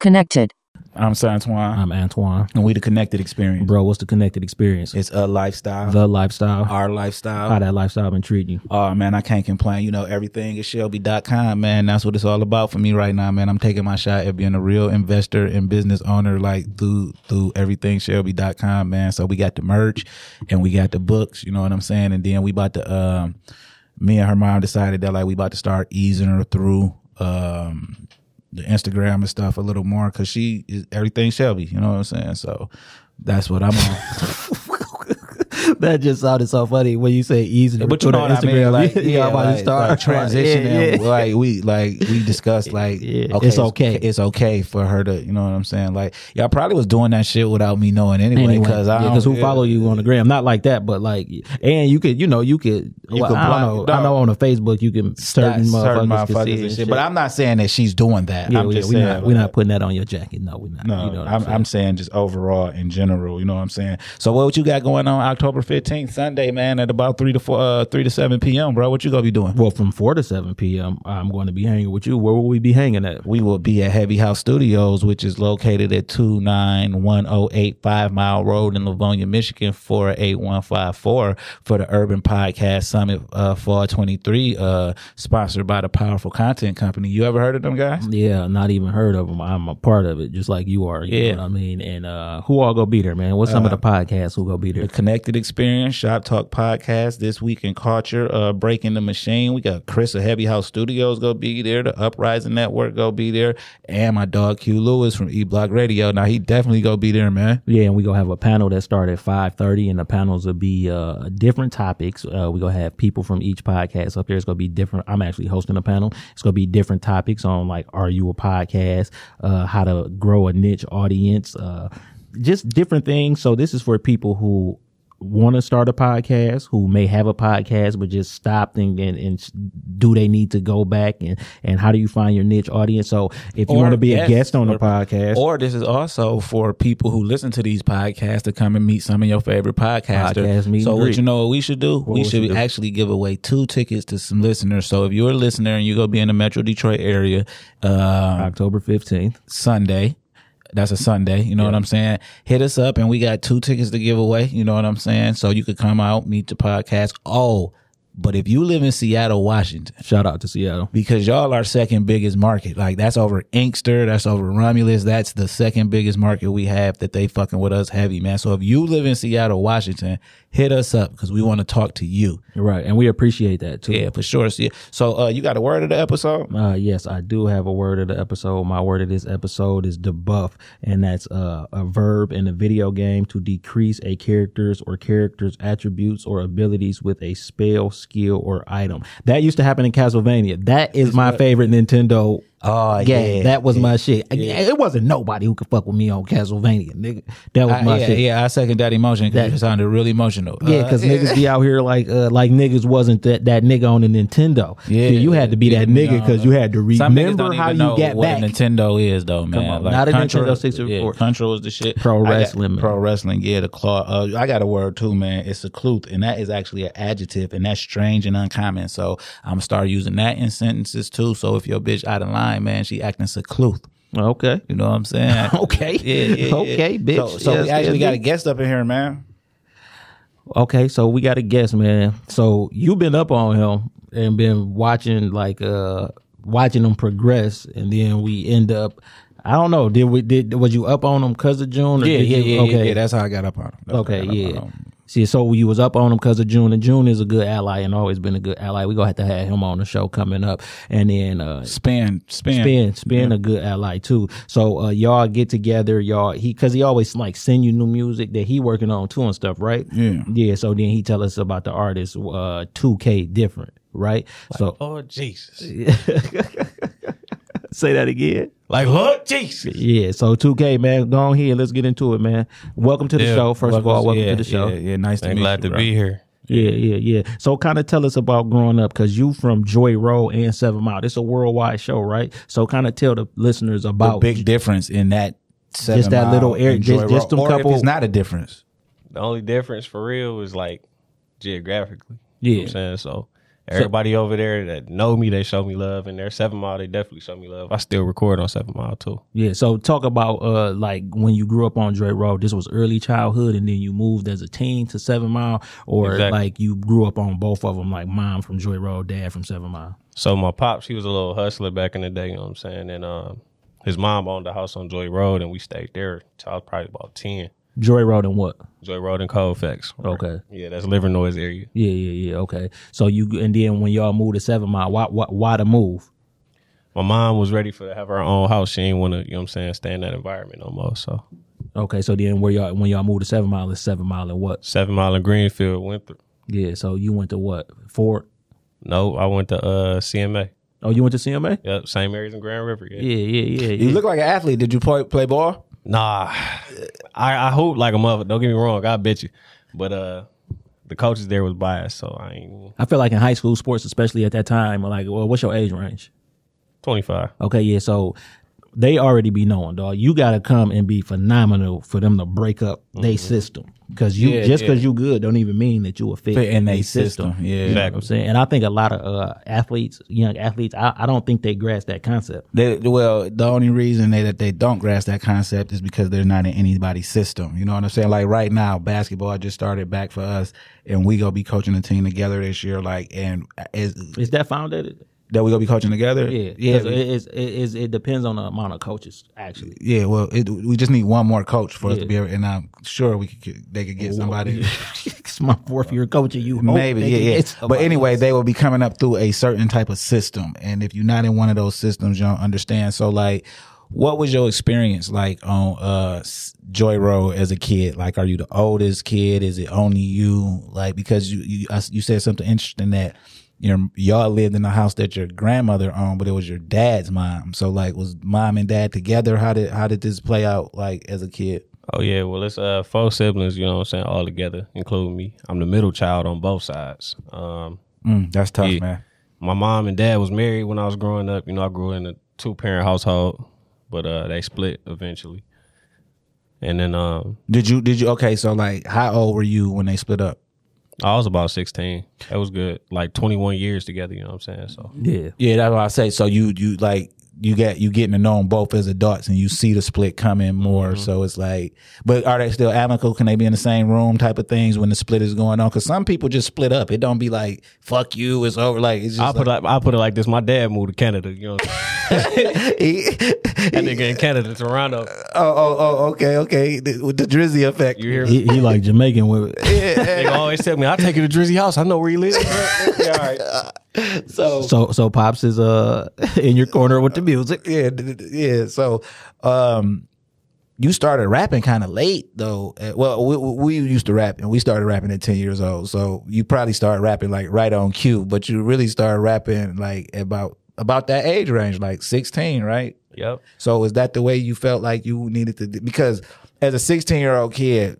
Connected. I'm Santoine, I'm Antoine. and we the Connected Experience. Bro, what's the connected experience? It's a lifestyle, the lifestyle. our lifestyle. How that lifestyle been treating you? Oh man, I can't complain. You know, everything is Shelby.com, man. That's what it's all about for me right now, man. I'm taking my shot at being a real investor and business owner, like through through everything Shelby.com, man. So we got the merch and we got the books, you know what I'm saying? And then we about to um me and her mom decided that like we about to start easing her through um the Instagram and stuff a little more because she is everything Shelby, you know what I'm saying? So that's what I'm on. that just sounded so funny when you say easy. But you know what I mean? Like, yeah, yeah, about to start like transitioning. Yeah, yeah. Like we, like we discussed, like okay, it's okay. It's okay for her to, you know what I'm saying? Like, y'all probably was doing that shit without me knowing anyway. Anyway, Because I, yeah, who follow you on the gram? Not like that, but like, and you could, you know, you could. You well, could I know. I know on the Facebook you can certain Certain, motherfuckers, can motherfuckers see and and shit. But I'm not saying that she's doing that. Yeah, I'm just we saying, not, we're not putting that on your jacket. No, we're not. No, you know what I'm, saying? I'm saying just overall in general. You know what I'm saying. So what you got going on October 15th, Sunday, man, at about three to four, uh, three to seven p.m., bro? What you gonna be doing? well, from four to seven p.m., I'm going to be hanging with you. Where will we be hanging at? We will be at Heavy House Studios, which is located at 29108 Five Mile Road in Livonia, Michigan, 48154 for the Urban Podcast Summit uh, Fall 23, uh, sponsored by the Powerful Content Company. You ever heard of them guys? Yeah, not even heard of them. I'm a part of it, just like you are. You Yeah. know what I mean. And uh, who all gonna be there, man? What's some of the podcasts who gonna be there? The Connected Experience, Shop Talk Podcast, This Week in Culture, uh, Breaking the Machine. We got Chris of Heavy House Studios go be there. The Uprising Network go be there. And my dog Q Lewis from E Block Radio. Now, he definitely go be there, man. Yeah, and we gonna have a panel that start at five thirty, and the panels will be uh, different topics. Uh, we gonna have people from each podcast up there. It's gonna be different. I'm actually hosting a panel. It's gonna be different topics on like, are you a podcast? Uh, how to grow a niche audience? Uh, just different things. So this is for people who want to start a podcast who may have a podcast but just stopped and, and, and do they need to go back and and how do you find your niche audience so if you want to be a guest on the or- podcast Or this is also for people who listen to these podcasts to come and meet some of your favorite podcasters. Podcast so what you know what we should do? we we should do? actually give away two tickets to some listeners. So if you're a listener and you're gonna be in the Metro Detroit area, uh, October 15th Sunday. That's a Sunday. You know what I'm saying? Hit us up and we got two tickets to give away. You know what I'm saying? So you could come out, meet the podcast. Oh, but if you live in Seattle, Washington, shout out to Seattle because y'all are second biggest market. Like that's over Inkster, that's over Romulus. That's the second biggest market we have that they fucking with us heavy, man. So if you live in Seattle, Washington, hit us up because we want to talk to you. Right, and we appreciate that too. Yeah, for sure. So uh, you got a word of the episode? Uh, yes, I do have a word of the episode. My word of this episode is debuff, and that's uh, a verb in a video game to decrease a character's or character's attributes or abilities with a spell, skill, or item. That used to happen in Castlevania. That is my favorite Nintendo Oh game. yeah, that was my shit. Yeah. It wasn't nobody who could fuck with me on Castlevania, nigga. That was I- my yeah, shit. yeah, I second that emotion because you sounded really emotional. Yeah, Uh, because niggas be out here like uh, like niggas wasn't that, that nigga on the Nintendo. Yeah, you had to be that nigga because no, you had to remember how you know get back. Nintendo is, though, man. on, not a Nintendo 64. Yeah, Contra was the shit. Pro got- wrestling, man. Pro wrestling, yeah. The claw. Uh, I got a word too, man. It's a cluth, and that is actually an adjective, and that's strange and uncommon. So I'm gonna start using that in sentences too. So if your bitch out of line, man, she acting secluth. Okay. You know what I'm saying? Okay. Yeah, yeah, yeah. Okay, bitch. So, so Yes, we actually yes, got a guest up in here, man. Okay, so we got a guest, man. So you've been up on him and been watching like uh watching him progress, and then we end up. I don't know. Did we did was you up on him because of June? Or Yeah, yeah, you, yeah, okay. yeah. That's how I got up on him. That's Okay, yeah. on. See, so you was up on him because of June, and June is a good ally and always been a good ally. We gonna have to have him on the show coming up, and then uh, Span, span, Spin, Spin, a good ally too. So uh, y'all get together, y'all he because he always like send you new music that he working on too and stuff, right? Yeah. yeah. So then he tell us about the artist, uh, two K different, right? so Oh Jesus! Say that again. Like, look, Jesus. Yeah, so 2K, man, go on here. Let's get into it, man. Welcome to the Yeah, show. First of all, welcome yeah, to the show. Yeah, yeah, nice to I'm meet glad you, to bro. be here. Yeah, yeah, yeah. So kind of tell us about growing up because you from Joy Road and Seven Mile. It's a worldwide show, right? So kind of tell the listeners The about big difference in that seven Just that mile little area- just- Joy just Road. them or couple- it's not a difference. The only difference for real is like geographically. Yeah. You know what I'm saying? So everybody over there that know me, they show me love. And their seven mile, they definitely show me love. I still record on seven mile too. Yeah, so talk about uh like when you grew up on Joy Road. This was early childhood, and then you moved as a teen to Seven Mile, or Exactly. like you grew up on both of them, like mom from Joy Road, dad from Seven Mile. So my pops, he was a little hustler back in the day, you know what I'm saying? And um, his mom owned a house on Joy Road and we stayed there till I was probably about 10. Joy Road and what? Joy Road and Colfax. Okay. Yeah, that's Livernois area. Yeah, yeah, yeah. Okay. So you and then when y'all moved to Seven Mile, why why, why the move? My mom was ready for to have her own house. She didn't want to, you know what I'm saying, stay in that environment no more. So Okay, so then where y'all when y'all moved to Seven Mile, is Seven Mile and what? seven mile in Greenfield went through. Yeah. So you went to what? Fort? No, I went to uh, CMA. Oh, you went to CMA? Yep, St. Mary's in Grand River. Yeah. Yeah, yeah, yeah. You yeah. look like an athlete. Did you play play ball? Nah, I, I hoop like a mother. Don't get me wrong. I bet you, but uh, the coaches there was biased, so I ain't I feel like in high school sports, especially at that time, like, well, what's your age range? 25. Okay, yeah. So they already be knowing, dog. You got to come and be phenomenal for them to break up they system. Because you Yeah, just because yeah. you good don't even mean that you a fit, Fit in they they system. Yeah. You know Exactly. I'm saying? And I think a lot of uh, athletes, young athletes, I, I don't think they grasp that concept. They, well, the only reason they, that they don't grasp that concept is because they're not in anybody's system. You know what I'm saying? Like right now, basketball just started back for us, and we gonna be coaching a team together this year. Like, and is Is that founded? That we gonna be coaching together? Yeah, yeah. It, it's- it, it depends on the amount of coaches, actually. yeah. Well, it, we just need one more coach for us Yeah. to be able, and I'm sure we could. They could get somebody. it's my fourth year coaching you. Maybe, yeah, yeah. But anyway, they will be coming up through a certain type of system, and if you're not in one of those systems, you don't understand. So, like, what was your experience like on uh Joy Road as a kid? Like, are you the oldest kid? Is it only you? Like, because you you I- you said something interesting that your y'all lived in the house that your grandmother owned, but it was your dad's mom. So, like, was mom and dad together? How did how did this play out? Like, as a kid? Oh yeah, well it's uh four siblings, you know what I'm saying, all together, including me. I'm the middle child on both sides. Um Mm, that's tough, Yeah. man. my mom and dad was married when I was growing up. You know, I grew in a two parent household, but uh they split eventually. And then um Did you did you okay? So, like, how old were you when they split up? I was about 16. That was good. Like 21 years together, you know what I'm saying? So yeah, Yeah, that's what I say. So you you like you get you getting to know them both as adults, and you see the split coming more. Mm-hmm. So it's like, but are they still amicable? Can they be in the same room type of things when the split is going on? Because some people just split up. It don't be like fuck you, it's over. Like it's just I'll put like, it, I'll put it like this. My dad moved to Canada, you know what I'm saying? he- That nigga in Canada, Toronto. oh oh oh okay okay The- with the Drizzy effect. You hear me? he, he like Jamaican with it. They always tell me, I'll take you to Drizzy house. I know where he lives. yeah, all right. So So so pops is uh in your corner with the music. yeah, d- d- yeah. So, um, you started rapping kind of late though. Uh, Well, we, we used to rap and we started rapping at 10 years old. So you probably started rapping like right on cue, but you really started rapping like about, about that age range, like 16, right? Yep. So is that the way you felt like you needed to, because as a 16 year old kid,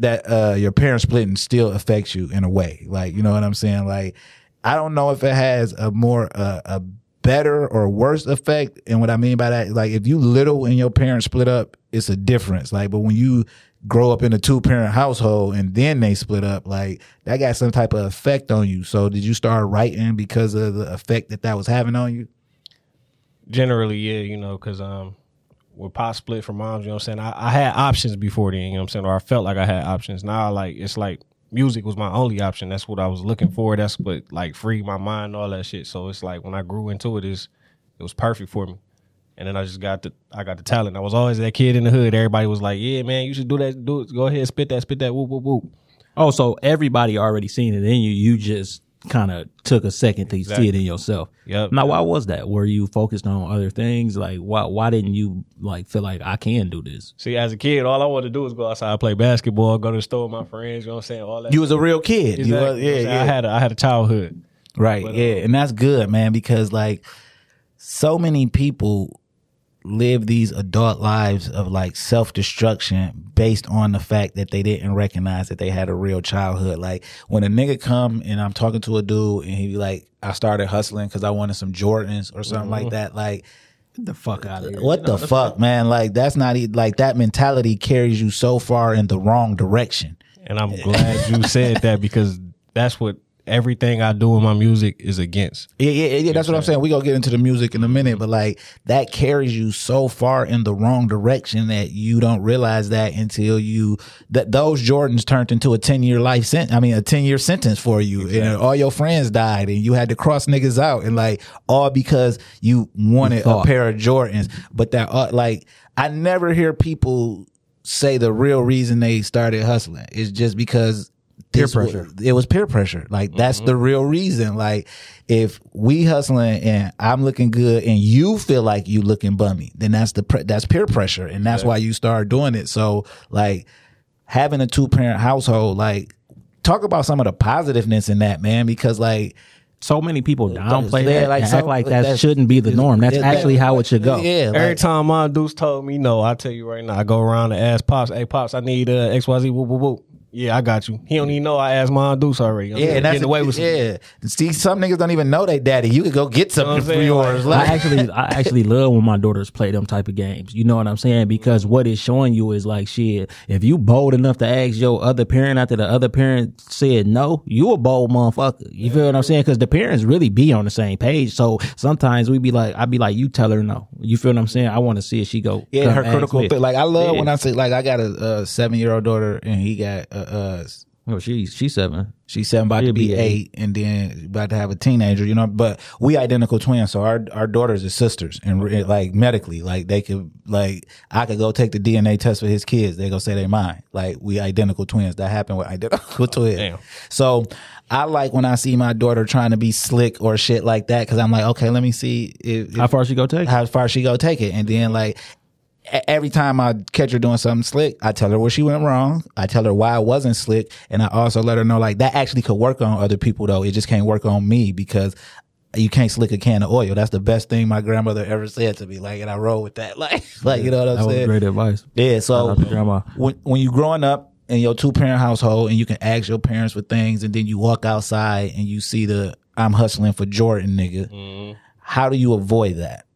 that, uh, your parents splitting still affects you in a way. Like, you know what I'm saying? Like, I don't know if it has a more, uh, a better or worse effect. And what I mean by that, like if you little and your parents split up, it's a difference. Like, but when you grow up in a two parent household and then they split up, like that got some type of effect on you. So did you start writing because of the effect that that was having on you? Generally, yeah, you know, because um, with pop split from moms, you know what I'm saying? I, I had options before then, you know what I'm saying? Or I felt like I had options. Now, like, it's like music was my only option. That's what I was looking for. That's what, like, freed my mind, all that shit. So it's like when I grew into it's, it was perfect for me. And then I just got the I got the talent. I was always that kid in the hood. Everybody was like, "Yeah, man, you should do that. Do it. Go ahead, spit that, spit that. Whoop, whoop, whoop." Oh, so everybody already seen it in you. You just kind of took a second to see it in yourself. Yep. Now, why was that? Were you focused on other things? Like, why why didn't you like feel like I can do this? See, as a kid, all I wanted to do was go outside, play basketball, go to the store with my friends. You know what I'm saying? All that. You was a real kid. You was, Exactly. You know yeah, I'm yeah. I had a, I had a childhood. Right. yeah. Uh, and that's good, man, because like so many people live these adult lives of like self destruction based on the fact that they didn't recognize that they had a real childhood. Like when a nigga come and I'm talking to a dude and he be like, I started hustling because I wanted some Jordans or something like mm-hmm. that. Like, the fuck out of here. what the fuck, man? Like that's not e- like that mentality carries you so far in the wrong direction. And I'm eh. glad you said that because that's what everything I do in my music is against. Yeah, yeah, yeah. That's what I'm saying. We gonna get into the music in a minute, but like that carries you so far in the wrong direction that you don't realize that until you that those Jordans turned into a ten year life sentence. I mean, a ten year sentence for you, and all your friends died, and you had to cross niggas out, and like all because you wanted a pair of Jordans. But that uh, like I never hear people say the real reason they started hustling is just because Peer this wa- pressure. it was peer pressure. Like that's the real reason. Like if we hustling and I'm looking good and you feel like you looking bummy, then that's the pre- that's peer pressure, and that's why you start doing it. So like having a two parent household, like talk about some of the positiveness in that man, because like So many people downplay Yeah, that like and so- act like that that's- shouldn't be the norm. That's Yeah, actually how it should go. Yeah, Every time my Deuce told me no, I tell you right now, I go around and ask Pops, hey Pops, I need uh, XYZ, whoop, whoop, whoop. Yeah, I got you. He don't even know I asked my Deuce already. yeah, and that's getting away with some- yeah. See, some niggas don't even know they daddy. You could go get something I'm for yours. Like- Like, I actually, I actually love when my daughters play them type of games. You know what I'm saying? Because what it's showing you is like, shit. If you bold enough to ask your other parent after the other parent said no, you a bold motherfucker. You feel what I'm saying? Because the parents really be on the same page. So sometimes we be like, I'd be like, you tell her no. You feel what I'm saying? I want to see if she go. Yeah, her critical thing. Like I love Yeah. when I say like I got a, uh seven year old daughter and he got uh, uh Oh, she's she's seven. she's seven about to She'll be be eight and then about to have a teenager, you know. But we identical twins, so our our daughters are sisters and re- like medically, like they could like I could go take the DNA test for his kids. They gonna say they mine. Like we identical twins. That happened with identical twins. Damn. So I like when I see my daughter trying to be slick or shit like that because I'm like, okay, let me see if, How far she go take? it? how far she go take it. And then like every time I catch her doing something slick, I tell her where she went wrong. I tell her why it wasn't slick. And I also let her know like that actually could work on other people though. It just can't work on me because you can't slick a can of oil. That's the best thing my grandmother ever said to me. Like, and I roll with that. Like, like you know what I'm That was saying? great advice. Yeah. So grandma. when when you growing up in your two parent household and you can ask your parents for things and then you walk outside and you see the I'm hustling for Jordan nigga. Mm-hmm. How do you avoid that?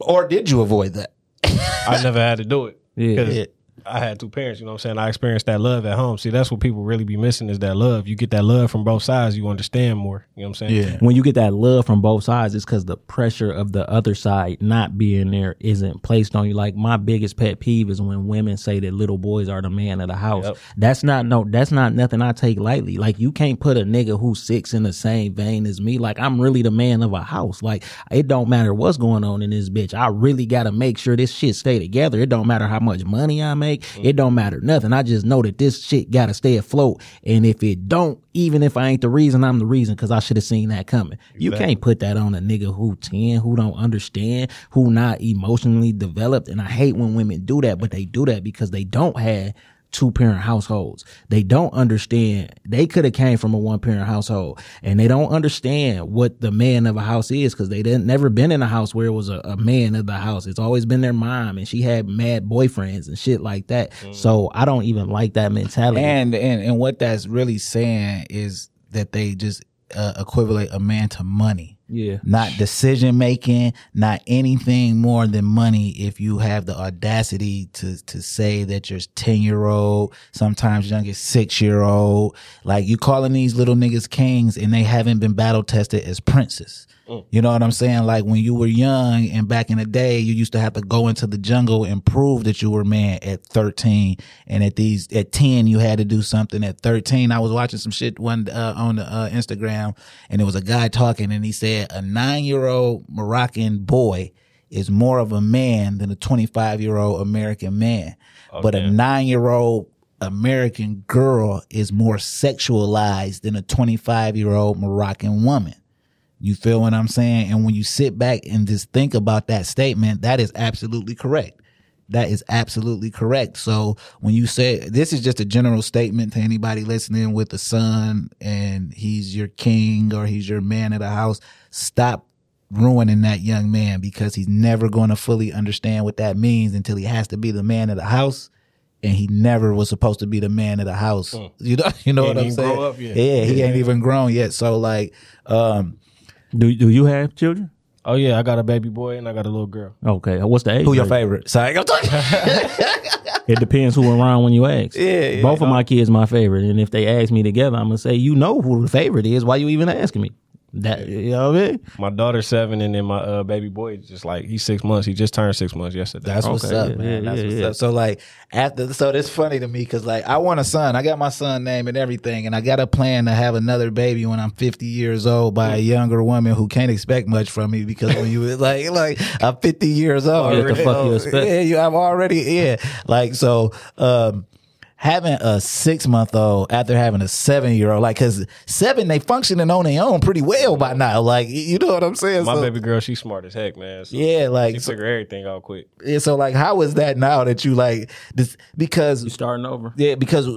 Or did you avoid that? I never had to do it. Yeah. 'Cause Yeah. I had two parents, you know what I'm saying? I experienced that love at home. See, that's what people really be missing is that love. You get that love from both sides, you understand more. You know what I'm saying? Yeah. when you get that love from both sides, it's because the pressure of the other side not being there isn't placed on you. Like my biggest pet peeve is when women say that little boys are the man of the house. Yep. That's not no. That's not nothing I take lightly. Like you can't put a nigga who's six in the same vein as me. Like I'm really the man of a house. Like it don't matter what's going on in this bitch. I really got to make sure this shit stay together. It don't matter how much money I make. It mm-hmm. don't matter nothing. I just know that this shit got to stay afloat. And if it don't, even if I ain't the reason, I'm the reason because I should have seen that coming. You can't put that on a nigga who 10, who don't understand, who not emotionally developed. And I hate when women do that, but they do that because they don't have two parent households. They don't understand. They could have came from a one parent household and they don't understand what the man of a house is because they didn't never been in a house where it was a, a man of the house. It's always been their mom and she had mad boyfriends and shit like that. So I don't even like that mentality. And and and what that's really saying is that they just uh, equivalent a man to money. Yeah. Not decision making, not anything more than money. If you have the audacity to to say that your ten year old, sometimes youngest six year old, like you calling these little niggas kings and they haven't been battle tested as princes. You know what I'm saying? Like when you were young and back in the day, you used to have to go into the jungle and prove that you were man at 13. And at these, at 10, you had to do something. At 13, I was watching some shit one, uh, on the, uh, Instagram and there was a guy talking and he said a nine year old Moroccan boy is more of a man than a 25 year old American man. But a nine year old American girl is more sexualized than a 25 year old Moroccan woman. You feel what I'm saying? And when you sit back and just think about that statement, that is absolutely correct. That is absolutely correct. So when you say this is just a general statement to anybody listening with a son and he's your king or he's your man of the house, stop ruining that young man because he's never going to fully understand what that means until he has to be the man of the house. And he never was supposed to be the man of the house. You know, you know what I'm saying? grow up yet. Yeah, he ain't even grown yet. So like, um, Do do you have children? Oh yeah, I got a baby boy and I got a little girl. Okay, what's the age? who your range? favorite? Sorry, I'm talking. It depends who around when you ask. Yeah, yeah. Both of my kids my favorite, and if they ask me together, I'm gonna say, you know who the favorite is. Why you even asking me? That you know what I mean? My daughter's seven, and then my uh, baby boy is just like he's six months. He just turned six months yesterday. That's what's Okay, up, yeah, man. yeah, That's yeah, what's yeah. up. So like after, so it's funny to me because like I want a son. I got my son name and everything, and I got a plan to have another baby when I'm 50 years old by a younger woman who can't expect much from me because when you like like I'm 50 years old, Yeah, the fuck you expect? Yeah, you I'm already yeah. Like so, um. Having a six month old after having a seven year old, like, cause seven, they functioning on their own pretty well by now. Like, you know what I'm saying? my So- baby girl, she's smart as heck, man. So yeah, like, she so, figure everything out quick. yeah, so like, how is that now that you like this? Because You starting over? yeah, because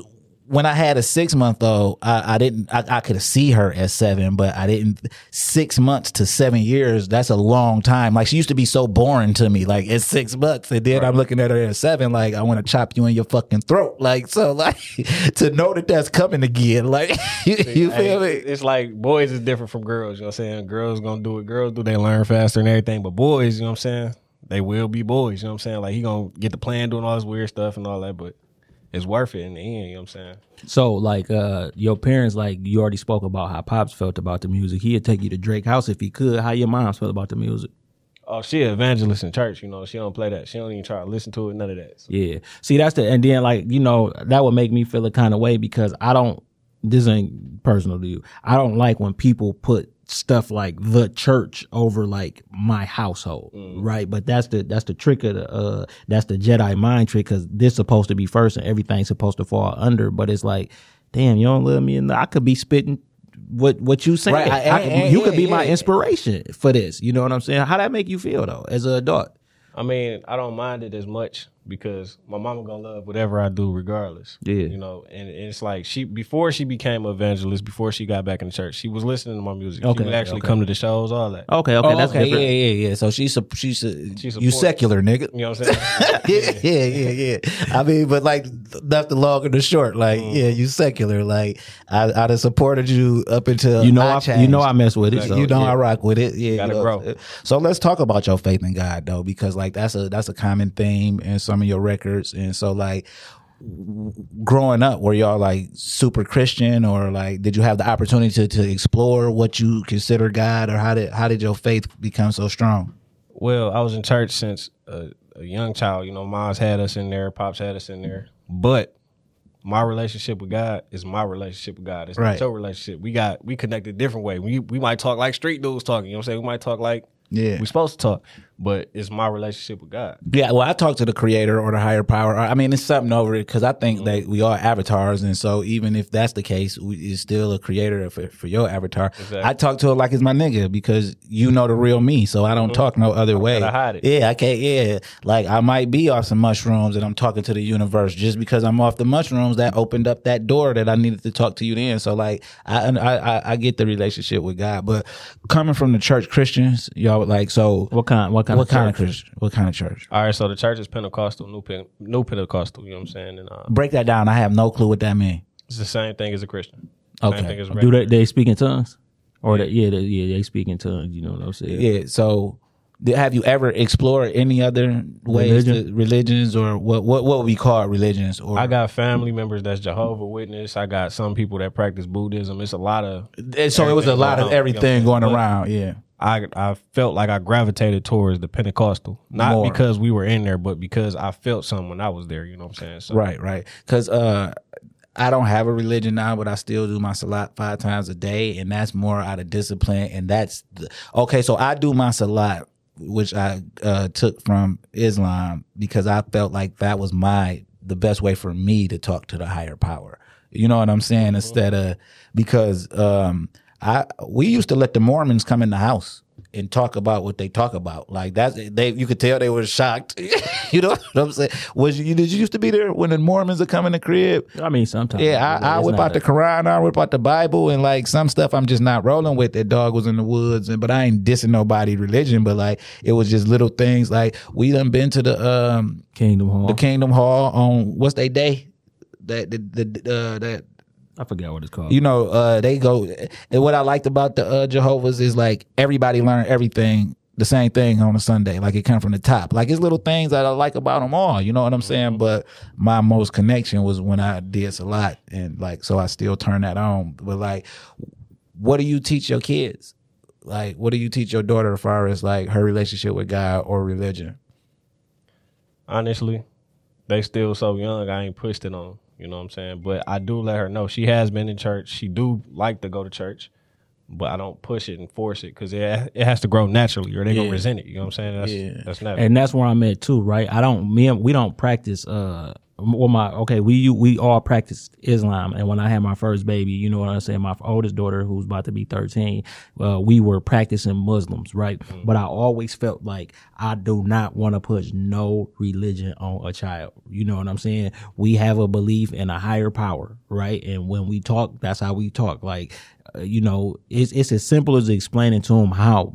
when I had a six month old, I, I didn't, I, I could see her at seven, but I didn't. Six months to seven years, that's a long time. Like she used to be so boring to me. Like it's six months, and then I'm looking at her at seven. Like I want to chop you in your fucking throat. Like so, like to know that that's coming again. Like you, you feel Hey, me? It's like boys is different from girls. You know what I'm saying? Girls gonna do it. Girls do they learn faster and everything. But boys, you know what I'm saying? They will be boys. You know what I'm saying? Like he gonna get the plan doing all this weird stuff and all that, but it's worth it in the end. You know what I'm saying? So like uh your parents like you already spoke about how pops felt about the music. He'd take you to Drake House if he could. How your moms felt about the music? Oh, she an evangelist in church. You know, she don't play that. She don't even try to listen to it. None of that. So, Yeah. See, that's the and then like you know that would make me feel a kind of way because I don't. This ain't personal to you. I don't like when people put stuff like the church over like my household, right? But that's the that's the trick of the uh that's the Jedi mind trick because this supposed to be first and everything's supposed to fall under. But it's like, damn, you don't love me, and I could be spitting. What what you saying? Right, I- I I- you could be my inspiration for this. You know what I'm saying? How that make you feel though, as an adult? I mean, I don't mind it as much because my mama gonna love whatever I do, regardless. Yeah. you know, and it's like she before she became an evangelist, before she got back in the church, she was listening to my music. Okay, she would actually okay. come to the shows, all that. Okay, okay, Oh, that's okay, different. yeah, yeah, yeah. So she's a, she's a, She you secular nigga. You know what I'm saying? yeah, yeah, yeah, yeah. I mean, but like that's the long and the short. Like, Mm. yeah, you secular. Like, I, I'd have supported you up until You know, I, I, you know, I mess with it. So, you know, yeah. I rock with it. Yeah, Gotta you know. grow. So let's talk about your faith in God, though, because like that's a that's a common theme in some of your records, and so like growing up, were y'all like super Christian, or like did you have the opportunity to to explore what you consider God, or how did how did your faith become so strong? Well, I was in church since a, a young child. You know, mom's had us in there, pops had us in there. But my relationship with God is my relationship with God. It's Right. not your relationship. We got we connected different way. We we might talk like street dudes talking. You know what I'm saying? We might talk like Yeah. we supposed to talk, but it's my relationship with God. Yeah, well, I talk to the creator or the higher power. I mean, it's something over it because I think mm-hmm. that we are avatars, and so even if that's the case, we, it's still a creator for, for your avatar. Exactly. I talk to it like it's my nigga because you know the real me, so I don't mm-hmm. talk no other way. gotta hide it. Yeah, I can't. Yeah, like I might be off some mushrooms and I'm talking to the universe just because I'm off the mushrooms. That opened up that door that I needed to talk to you then. So like, I I I, I get the relationship with God, but coming from the church Christians, y'all like so. What kind? What kind? What of kind of church? What kind of church? All right, so the church is Pentecostal, new Pen- new Pentecostal. You know what I'm saying? And uh, Break that down. I have no clue what that means. it's the same thing as a Christian. Okay. Same thing as a Do they they speak in tongues? Or they, yeah, they, yeah, they speak in tongues. You know what I'm saying? Yeah. So, have you ever explored any other ways, Religion? to, religions, or what? What what would we call religions? Or I got family members that's Jehovah Witness. I got some people that practice Buddhism. It's a lot of. So it was a lot of on, you know everything going around. Yeah. I I felt like I gravitated towards the Pentecostal, not More. because we were in there, but because I felt something when I was there. You know what I'm saying? So, Right. Right. Because uh, I don't have a religion now, but I still do my salat five times a day, and that's more out of discipline. And that's the, okay. So I do my salat, which I uh, took from Islam because I felt like that was my the best way for me to talk to the higher power. You know what I'm saying? Mm-hmm. Instead of because um, I we used to let the Mormons come in the house. and talk about what they talk about. Like that's they you could tell they were shocked. you know what I'm saying? Was you did you used to be there when the Mormons are coming to crib? I mean, sometimes. Yeah, I, I whip out the Quran, I whip out the Bible, and like some stuff I'm just not rolling with. That dog was in the woods, and but I ain't dissing nobody religion, but like it was just little things. Like we done been to the um Kingdom Hall. the Kingdom Hall on what's they day that the the uh, that I forgot what it's called. you know uh they go. And what I liked about the uh, Jehovah's is like everybody learn everything. The same thing on a Sunday, like it come from the top. Like it's little things that I like about them all. You know what I'm saying? But my most connection was when I did a lot, and like so I still turn that on. But like, what do you teach your kids? Like, what do you teach your daughter as far as like her relationship with God or religion? honestly, they still so young. I ain't pushed it on. You know what I'm saying? But I do let her know she has been in church. She do like to go to church, but I don't push it and force it because it it has to grow naturally, or they Yeah. gonna resent it. You know what I'm saying? That's Yeah. that's natural. and that's where I'm at too, right? I don't me and we don't practice uh well my okay, we we all practice Islam and when I had my first baby, you know what I'm saying, my oldest daughter who's about to be 13, uh, we were practicing Muslims, right? But I always felt like I do not want to push no religion on a child. You know what I'm saying? We have a belief in a higher power, right? And when we talk, that's how we talk. Like, uh, you know, it's it's as simple as explaining to them how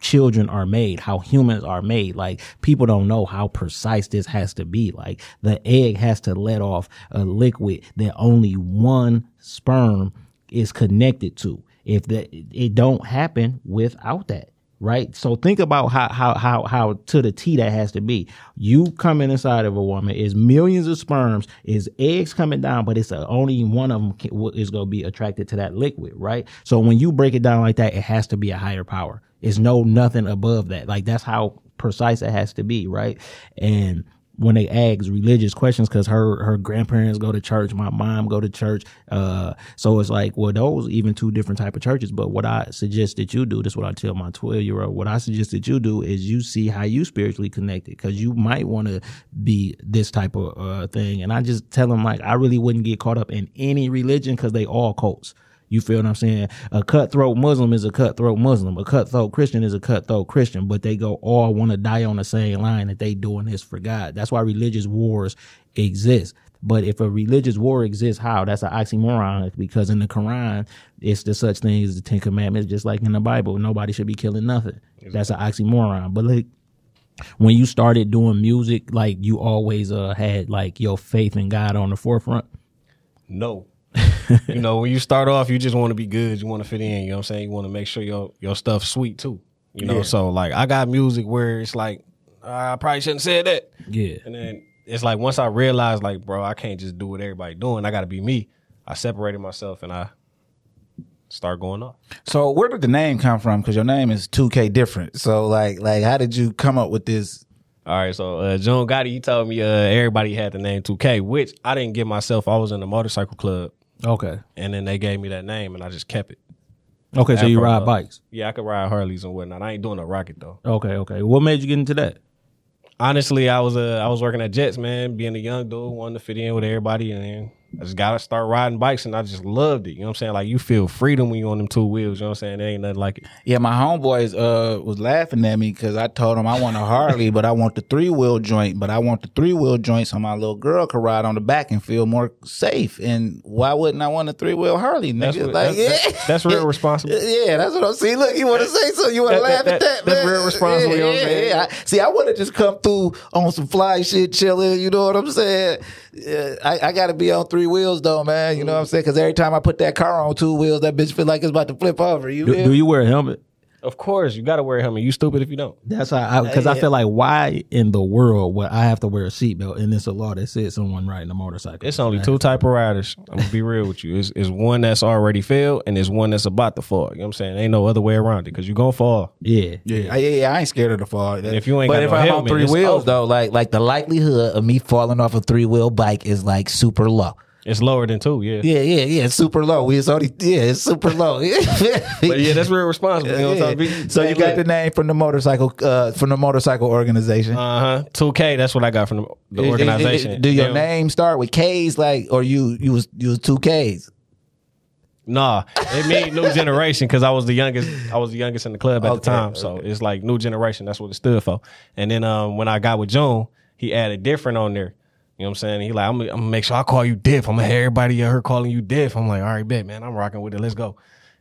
children are made, how humans are made. Like people don't know how precise this has to be. Like the egg has to let off a liquid that only one sperm is connected to. If that it don't happen without that. Right. So think about how, how, how, how to the T that has to be. You coming inside of a woman is millions of sperms, is eggs coming down, but it's a, only one of them is going to be attracted to that liquid. Right. So when you break it down like that, it has to be a higher power. It's no nothing above that. Like that's how precise it has to be. Right. And when they ask religious questions because her her grandparents go to church my mom go to church uh so it's like well those even two different type of churches but what i suggest that you do this is what i tell my 12 year old what i suggest that you do is you see how you spiritually connected because you might want to be this type of uh thing and i just tell them like i really wouldn't get caught up in any religion because they all cults you feel what I'm saying? A cutthroat Muslim is a cutthroat Muslim. A cutthroat Christian is a cutthroat Christian, but they go all want to die on the same line that they doing this for God. That's why religious wars exist. But if a religious war exists, how? That's an oxymoron because in the Quran, it's the such thing as the Ten Commandments, just like in the Bible. Nobody should be killing nothing. That's an oxymoron. But like when you started doing music, like you always uh, had like your faith in God on the forefront. No. You know, when you start off, you just want to be good. You want to fit in. You know what I'm saying? You want to make sure your your stuff's sweet too. You know, so like I got music where it's like I probably shouldn't say that. Yeah. And then it's like once I realized, like, bro, I can't just do what everybody doing. I got to be me. I separated myself and I start going off. So where did the name come from? Because your name is two K different. So like like how did you come up with this? All right, so uh, John Gotti, he told me uh, everybody had the name 2K, which I didn't give myself. I was in the motorcycle club, Okay. and then they gave me that name, and I just kept it. Okay. So you Afro ride bikes. Yeah, I could ride Harleys and whatnot. I ain't doing a rocket though. Okay. Okay. What made you get into that? Honestly, I was uh, I was working at Jets, man, being a young dude, wanting to fit in with everybody, and then I just got to start riding bikes, and I just loved it. You know what I'm saying? Like you feel freedom when you on them two wheels. You know what I'm saying? There ain't nothing like it. Yeah, my homeboys uh was laughing at me because I told them I want a Harley, but I want the three wheel joint. But I want the three wheel joint so my little girl could ride on the back and feel more safe. And why wouldn't I want a three wheel Harley? Nigga? That's what- like, that's- yeah, that's- that's real responsible. Yeah, that's what I'm saying. Look, you want to say so? You want to That- laugh at that? that's man? real responsible, you know what I'm Yeah, saying? yeah. I- See, I want to just come through on some fly shit, chilling. You know what I'm saying? Yeah, I, I got to be on three wheels though, man. You know what I'm saying? Because every time I put that car on two wheels, that bitch feel like it's about to flip over. You Do, do you wear a helmet? Of course, you got to wear a helmet. You stupid if you don't. That's how because I, feel like why in the world would I have to wear a seatbelt and it's a law that says someone riding a motorcycle? It's only two type of riders. I'm gonna be real with you. It's, it's one that's already failed, and there's one that's about to fall. You know what I'm saying? Ain't no other way around it because you're gonna fall. Yeah. Yeah, I, yeah, yeah, I ain't scared of the fall. if you ain't but got if no I'm on three wheels over. though, like like the likelihood of me falling off a three wheel bike is like super low. It's lower than two. Yeah. Yeah, yeah, yeah, it's super low. It's only yeah, it's super low. But yeah, that's real responsible. You know what Yeah. saying? So you got the name from the motorcycle uh, from the motorcycle organization. uh huh. Two K. That's what I got from the, the Is- is- organization. Do your Them- name start with K's like or you you was you was two K's? Nah, it mean new generation because I was the youngest. I was the youngest in the club at the Okay, time, so it's like new generation. That's what it stood for. And then um, when I got with June, he added different on there. You know what I'm saying? He like, I'm, gonna- I'm gonna make sure I call you Diff. I'm gonna have everybody at her calling you Diff. I'm like, all right, bet, man. I'm rocking with it. Let's go.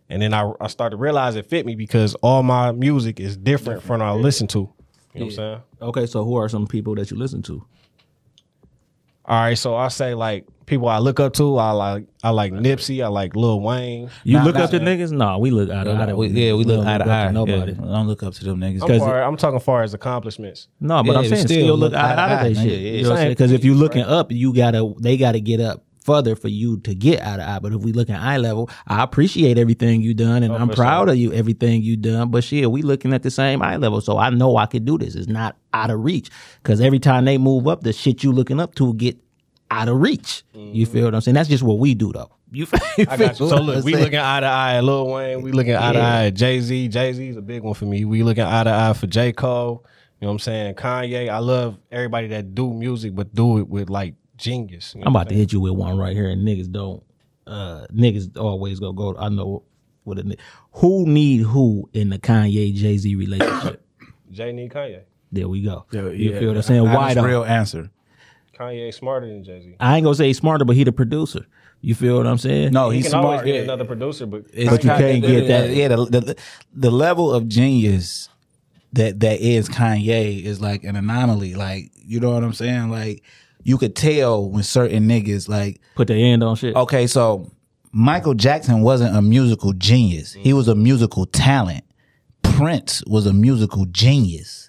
And then I, I started to realize it fit me because all my music is different from what I listen to. You know what I'm saying? Okay, so who are some people that you listen to? All right, so I say like people I look up to. I like I like Nipsey. I like Lil Wayne. You Nah, look nah, up to niggas? No, we look eye to eye. We- yeah, we look don't eye to up eye. Nobody. Yeah, don't look up to them niggas. I'm, 'Cause far, I'm talking far as accomplishments. No, but Yeah, I'm saying still still, look look eye to eye eye to to eye, that shit. yeah, You know what I'm saying? Because if you're looking up, you gotta they gotta get up further for you to get out of eye. But if we look looking eye level, I appreciate everything you done, and oh, I'm proud sure. of you everything you done. But shit, we looking at the same eye level, so I know I could do this. It's not out of reach because every time they move up, the shit you looking up to get out of reach. You feel what I'm saying? That's just what we do though. You, you I got you. So look, we saying? looking eye to eye at Lil Wayne. We looking eye to eye at Jay Z. Jay Z is a big one for me. We looking eye to eye for J Cole. You know what I'm saying? Kanye. I love everybody that do music, but do it with like genius. You know I'm about to hit you with one right here, and niggas don't. Uh, niggas always go go. I know what a who need who in the Kanye Jay Z relationship. Jay need Kanye. there we go. Yeah, you yeah. feel what I'm saying? Why the real answer. Kanye smarter than Jay Z. I ain't gonna say he's smarter, but he the producer. You feel what I'm saying? No, He he's can always get yeah. another producer, but It's But you can't get that. Yeah, the, the the level of genius that that is Kanye is like an anomaly. Like you know what I'm saying? Like you could tell when certain niggas like put their end on shit. okay, so Michael Jackson wasn't a musical genius. He was a musical talent. Prince was a musical genius.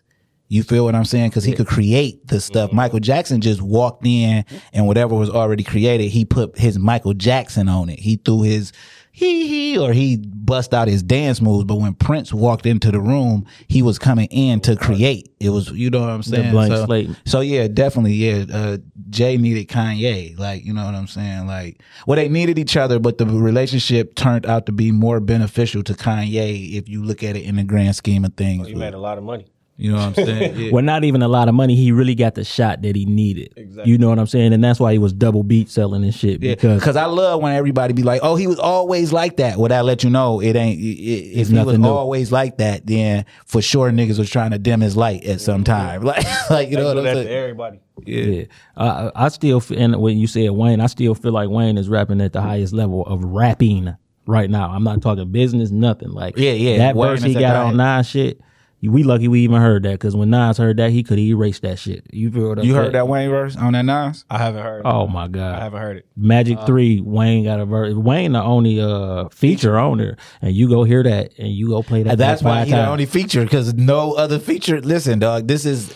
You feel what I'm saying? Because he could create the stuff. Michael Jackson just walked in and whatever was already created, he put his Michael Jackson on it. He threw his he he or he bust out his dance moves. But when Prince walked into the room, he was coming in to create. It was you know what I'm saying? blank so, slate. so yeah, definitely yeah. Uh, Jay needed Kanye, like you know what I'm saying. Like well, they needed each other, but the relationship turned out to be more beneficial to Kanye if you look at it in the grand scheme of things. he made a lot of money. You know what I'm saying? Yeah. Well, not even a lot of money. He really got the shot that he needed. Exactly. You know what I'm saying? And that's why he was double beat selling and shit. Yeah, because because I love when everybody be like, "Oh, he was always like that." Well, that let you know it ain't. It, it- if he was new. always like that, then for sure niggas was trying to dim his light at some time. Like, like you know what I'm saying? everybody. Yeah, I, I still f- and when you said Wayne, I still feel like Wayne is rapping at the highest level of rapping right now. I'm not talking business, nothing like Yeah, yeah, That Wayne verse he got on highest. Nas shit. We lucky we even heard that because when Nas heard that, he could erase that shit. You feel what I'm You heard that Wayne verse on that Nas? I haven't heard. Oh my god, I haven't heard it. Magic Three, Wayne got a verse. Wayne the only uh feature on there, and you go hear that, and you go play that. That's why why he the only feature because no other feature. Listen, dog, this is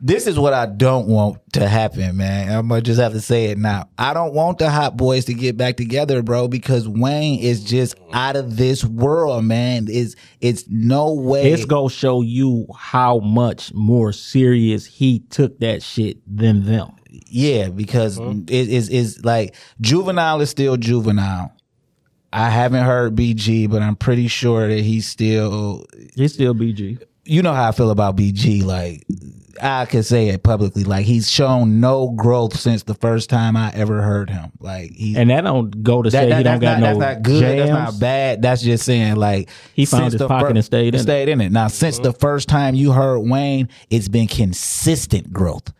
this is what I don't want to happen, man. I'm gonna just have to say it now. I don't want the Hot Boys to get back together, bro, because Wayne is just out of this world, man. It's it's no way. It's gonna show you how much more serious he took that shit than them. Yeah, because Mm-hmm. it is is like juvenile is still juvenile. I haven't heard BG, but I'm pretty sure that he's still. He's still BG. You know how I feel about BG. Like I can say it publicly. Like he's shown no growth since the first time I ever heard him. Like he's And that don't go to that, say that- he don't got not, no that's not good. jams. That's not bad. That's just saying like He found since his the pocket and stayed in it. Stayed in it. Now since the mm-hmm. first time you heard Wayne, it's been consistent growth.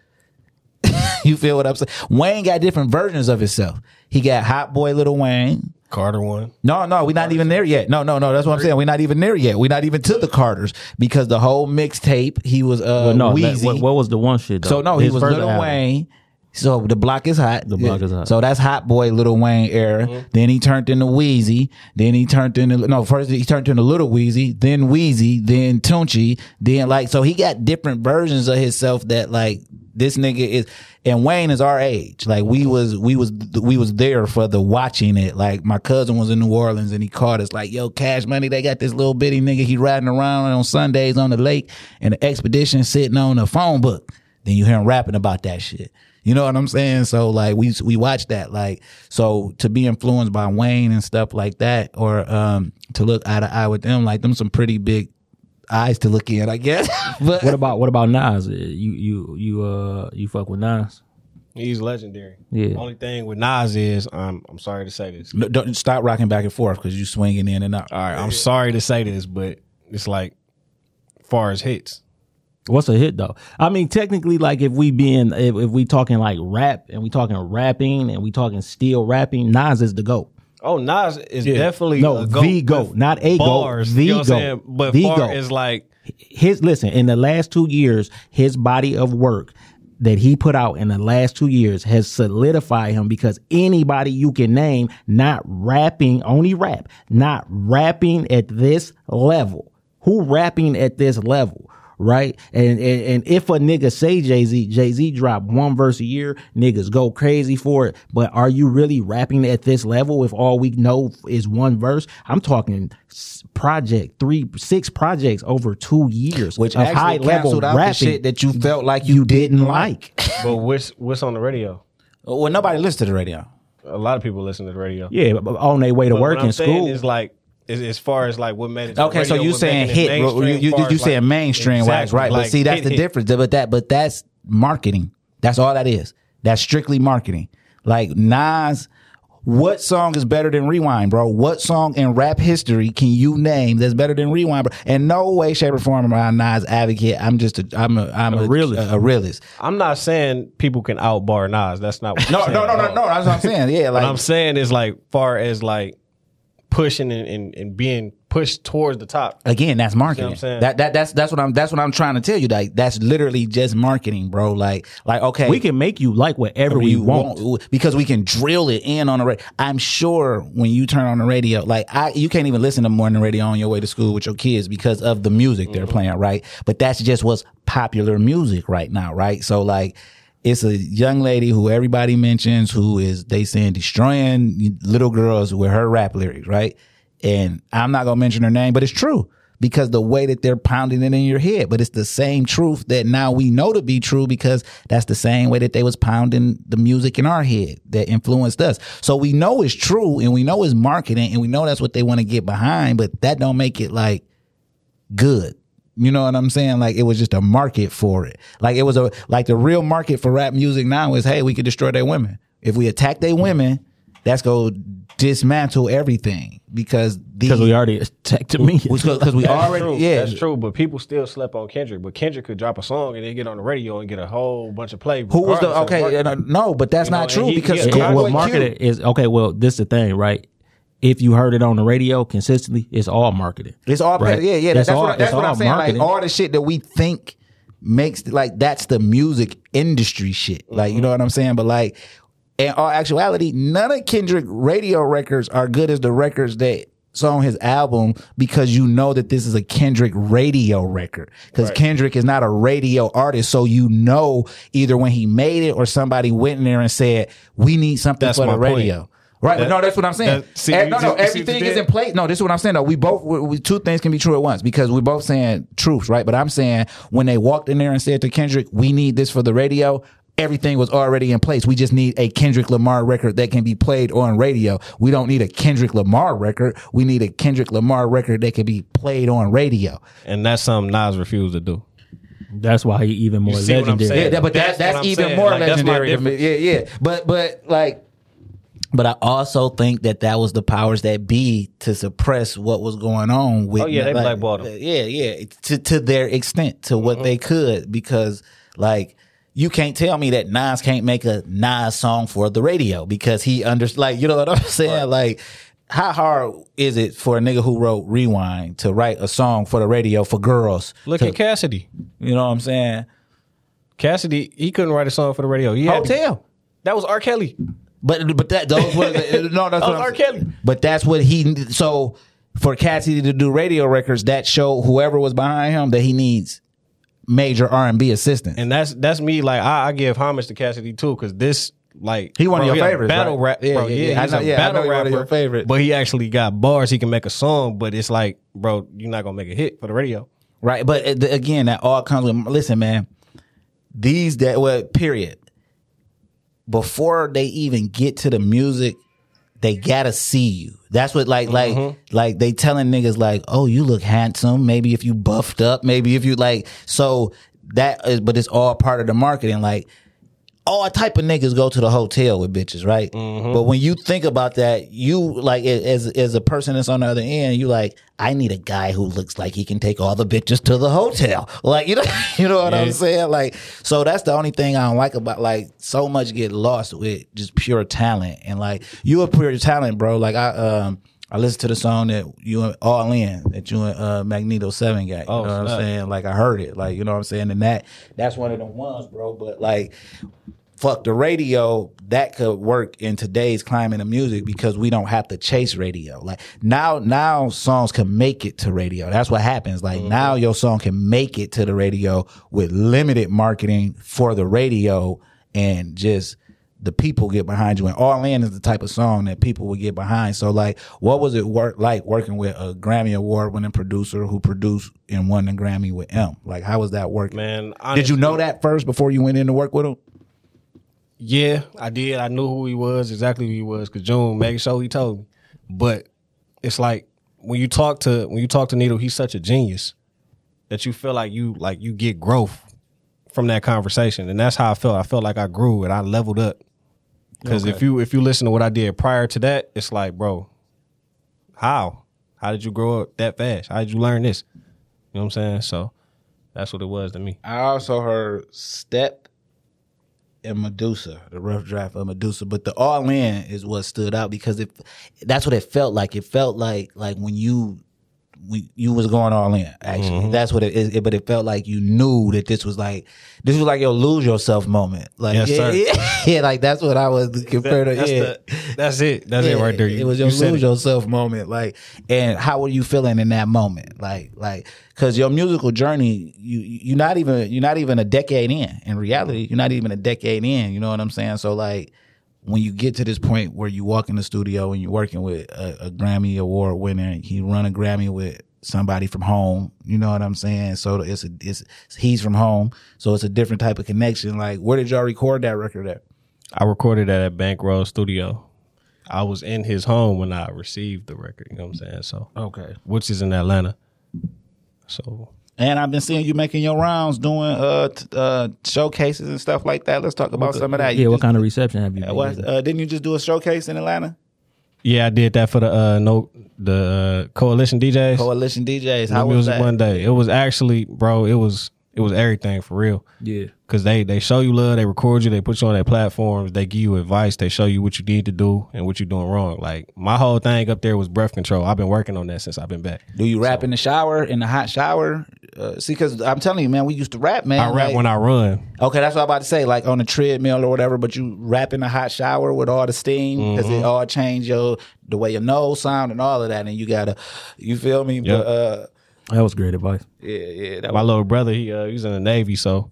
you feel what I'm saying? Wayne got different versions of himself. He got Hot Boy Little Wayne. Carter one. No, no, we're not even there yet. No, no, no. That's what I'm saying. We're not even there yet. We're not even to the Carters because the whole mixtape, he was uh Well, no, that- Weezy. what, what was the one shit? Though? So no, he His was first Little album. Wayne. So the block is hot. The Block is Hot. So that's Hot Boy Little Wayne era. Mm-hmm. Then he turned into Weezy. Then he turned into no. First he turned into Little Weezy. Then Weezy. Then Tunechi. Then like so he got different versions of himself that like this nigga is. And Wayne is our age. Like we was we was we was there for the watching it. Like my cousin was in New Orleans and he called us like, "Yo, Cash Money, they got this little bitty nigga. He riding around on Sundays on the lake and the expedition sitting on a phone book." Then you hear him rapping about that shit. You know what I'm saying? So like we we watch that like so to be influenced by Wayne and stuff like that, or um to look eye to eye with them, like them some pretty big eyes to look in, I guess. but What about what about Nas? You you you uh you fuck with Nas? He's legendary. Yeah. Only thing with Nas is, um, I'm sorry to say this. No, Don't stop rocking back and forth because you swinging in and out. All right, I'm sorry to say this, but it's like, far as hits, What's a hit though? I mean, technically, like if we being if, if we talking like rap and we talking rapping and we talking still rapping, Nas is the goat. oh Nas is definitely No, a goat the GOAT, not a GOAT, bars, the you know what I'm GOAT, saying? But the far GOAT. as like, his listen in the last two years, his body of work that he put out in the last two years has solidified him because anybody you can name not rapping, only rap, not rapping at this level. Who rapping at this level? Right? And, and and if a nigga say Jay-Z, Jay-Z drop one verse a year, niggas go crazy for it. But are you really rapping at this level if all we know is one verse? I'm talking s- project, three, six projects over two years Which of actually high level canceled out the rapping shit that you felt like you, you didn't like. but what's what's on the radio? Well, nobody listens to the radio. A lot of people listen to the radio. yeah, but- but on their way to But work what I'm in school. is like, as, as far as like what made it. to Okay, so you what saying hit? You mainstream, you, you saying like- mainstream wise, right? like, but see, that's hit, the hit. difference. But that but that's marketing. That's all that is. That's strictly marketing. Like Nas, what song is better than Rewind, bro? What song in rap history can you name that's better than Rewind, bro? And no way, shape, or form am I a Nas advocate. I'm just a I'm a I'm a, realist. A, a realist. I'm not saying people can outbar Nas. That's not. What No, I'm no, saying no, no, no. That's what I'm saying. Yeah, What I'm saying is like far as like pushing and, and, and being pushed towards the top. again, that's marketing. I'm saying? That that that's that's what I'm that's what I'm trying to tell you. Like that's literally just marketing, bro. Like like okay, we can make you like whatever we want. want because we can drill it in on the radio. I'm sure when you turn on the radio, like I, you can't even listen to morning radio on your way to school with your kids because of the music they're mm-hmm. playing, right? But that's just what's popular music right now, right? So like, it's a young lady who everybody mentions who is they saying destroying little girls with her rap lyrics, right? And I'm not gonna mention her name, but it's true because the way that they're pounding it in your head, but it's the same truth that now we know to be true because that's the same way that they was pounding the music in our head that influenced us. So we know it's true and we know it's marketing and we know that's what they want to get behind, but that don't make it like good. You know what I'm saying? Like it was just a market for it. Like it was a like the real market for rap music now is hey, we could destroy their women. If we attack their women, that's go dismantle everything because Because we already attacked me. because we already true. yeah that's true. But people still slept on Kendrick. But Kendrick could drop a song and then get on the radio and get a whole bunch of play. Who was the okay? work. uh, No, but that's You not and true he- because yeah, It- what Schoolboy marketed is okay. Well, this is the thing, right? If you heard it on the radio consistently, it's all marketing. It's all Right. yeah, yeah. That's, all- what, that's what I'm saying. marketing. Like all the shit that we think makes like that's the music industry shit. Like you mm-hmm. know what I'm saying? But like in all actuality, none of Kendrick radio records are good as the records that on his album because you know that this is a Kendrick radio record because Kendrick is not a radio artist so you know either when he made it or somebody went in there and said we need something That's for the my point. Radio right That- no that's what I'm saying that- see no no just- you see what you everything is in place no this is what I'm saying though we both we, we- two things can be true at once because we're both saying truths right but I'm saying when they walked in there and said to Kendrick we need this for the radio everything was already in place. We just need a Kendrick Lamar record that can be played on radio. We don't need a Kendrick Lamar record. We need a Kendrick Lamar record that can be played on radio. And that's something Nas refused to do. That's why he even more see what I'm legendary. Yeah, but That's that, that's what even saying. more Like, that's my legendary. Yeah, yeah. But but like but I also think that that was the powers that be to suppress what was going on oh, with Oh, yeah, they like, blackballed him. Uh, yeah, yeah, to to their extent to what mm-hmm. they could because like you can't tell me that Nas can't make a Nas song for the radio because he under like you know what I'm saying like how hard is it for a nigga who wrote Rewind to write a song for the radio for girls? Look to- at Cassidy. you know what I'm saying? Cassidy, he couldn't write a song for the radio. He had to- Hotel. that was R. Kelly. But but that those were the, no that's what I'm- R. Kelly. But that's what he so for Cassidy to do radio records that show whoever was behind him that he needs major R and B assistance. And that's that's me. Like I, I give homage to Cassidy too, because this like He one of your favorites, battle right? rap, Yeah, bro. yeah, Yeah, yeah. He's know- a yeah, battle know he one of rapper. your favorites. But he actually got bars. He can make a song, but it's like, bro, you're not gonna make a hit for the radio. Right, but uh, again, that all comes with. Listen, man, these that well, period. Before they even get to the music, they gotta see you. That's what like like mm-hmm. like they telling niggas like, oh, you look handsome. Maybe if you buffed up, maybe if you like. So that is, but it's all part of the marketing. Like all type of niggas go to the hotel with bitches, right? But when you think about that, you like as as a person that's on the other end, you like, I need a guy who looks like he can take all the bitches to the hotel. Like you know, you know what I'm saying? Like, so that's the only thing I don't like about like so much get lost with just pure talent and like you a pure talent, bro. Like I um. I listened to the song that you and all in that you and uh, Magneto Seven got. You Oh, know what I'm saying? Like I heard it. Like you know what I'm saying? And that that's one of the ones, bro. But like fuck the radio that could work in today's climate of music because we don't have to chase radio like now now songs can make it to radio that's what happens like now your song can make it to the radio with limited marketing for the radio and just the people get behind you and all in is the type of song that people would get behind so like what was it work like working with a grammy award winning producer who produced and won the grammy with m like how was that working Man, did you know that first before you went in to work with him Yeah, I did. I knew who he was, exactly who he was, because June made sure he told me. But it's like when you talk to when you talk to Needle, he's such a genius that you feel like you like you get growth from that conversation, and that's how I felt. I felt like I grew and I leveled up. Because if you if you listen to what I did prior to that, it's like, bro, how how did you grow up that fast? How did you learn this? You know what I'm saying? So that's what it was to me. I also heard Step and Medusa, the rough draft of Medusa, but the All In is what stood out because it that's what it felt like. It felt like like when you when you was going all in. Actually, Mm-hmm. that's what it is. It- But it felt like you knew that this was like this was like your lose yourself moment. Like Yes, yeah, yeah, yeah, like that's what I was compared to. that's, yeah. the, that's it. That's it right there. It was your you lose it. yourself moment. Like, and how were you feeling in that moment? Like, like, cause your musical journey, you, you're not even, you're not even a decade in. In reality, you're not even a decade in. You know what I'm saying? So like, when you get to this point where you walk in the studio and you're working with a, a Grammy award winner, he run a Grammy with somebody from home. You know what I'm saying? So it's a, it's he's from home, so it's a different type of connection. Like, where did y'all record that record at? I recorded that at Bankroll Studio. I was in his home when I received the record. You know what I'm saying? So, Okay. which is in Atlanta. So, And I've been seeing you making your rounds, doing uh, t- uh showcases and stuff like that. Let's talk about some of that. Yeah, You what just- kind of reception have you? uh, been what, uh, didn't you just do a showcase in Atlanta? yeah, I did that for the uh no the uh, coalition DJs. Coalition DJs. New How was music that? one day. It was actually, bro. It was it was everything for real. Yeah. Cause they they show you love, they record you, they put you on their platforms, they give you advice, they show you what you need to do and what you're doing wrong. Like my whole thing up there was breath control. I've been working on that since I've been back. Do you rap in the shower, in the hot shower? Uh, see, because I'm telling you, man, we used to rap, man. I rap like- when I run. Okay, that's what I'm about to say. Like on a treadmill or whatever, but you rap in a hot shower with all the steam because Mm-hmm. it all change your the way your nose sound and all of that, and you gotta, you feel me? Yep. But uh, That was great advice. yeah, yeah, that My little brother, he uh, he was in the Navy, so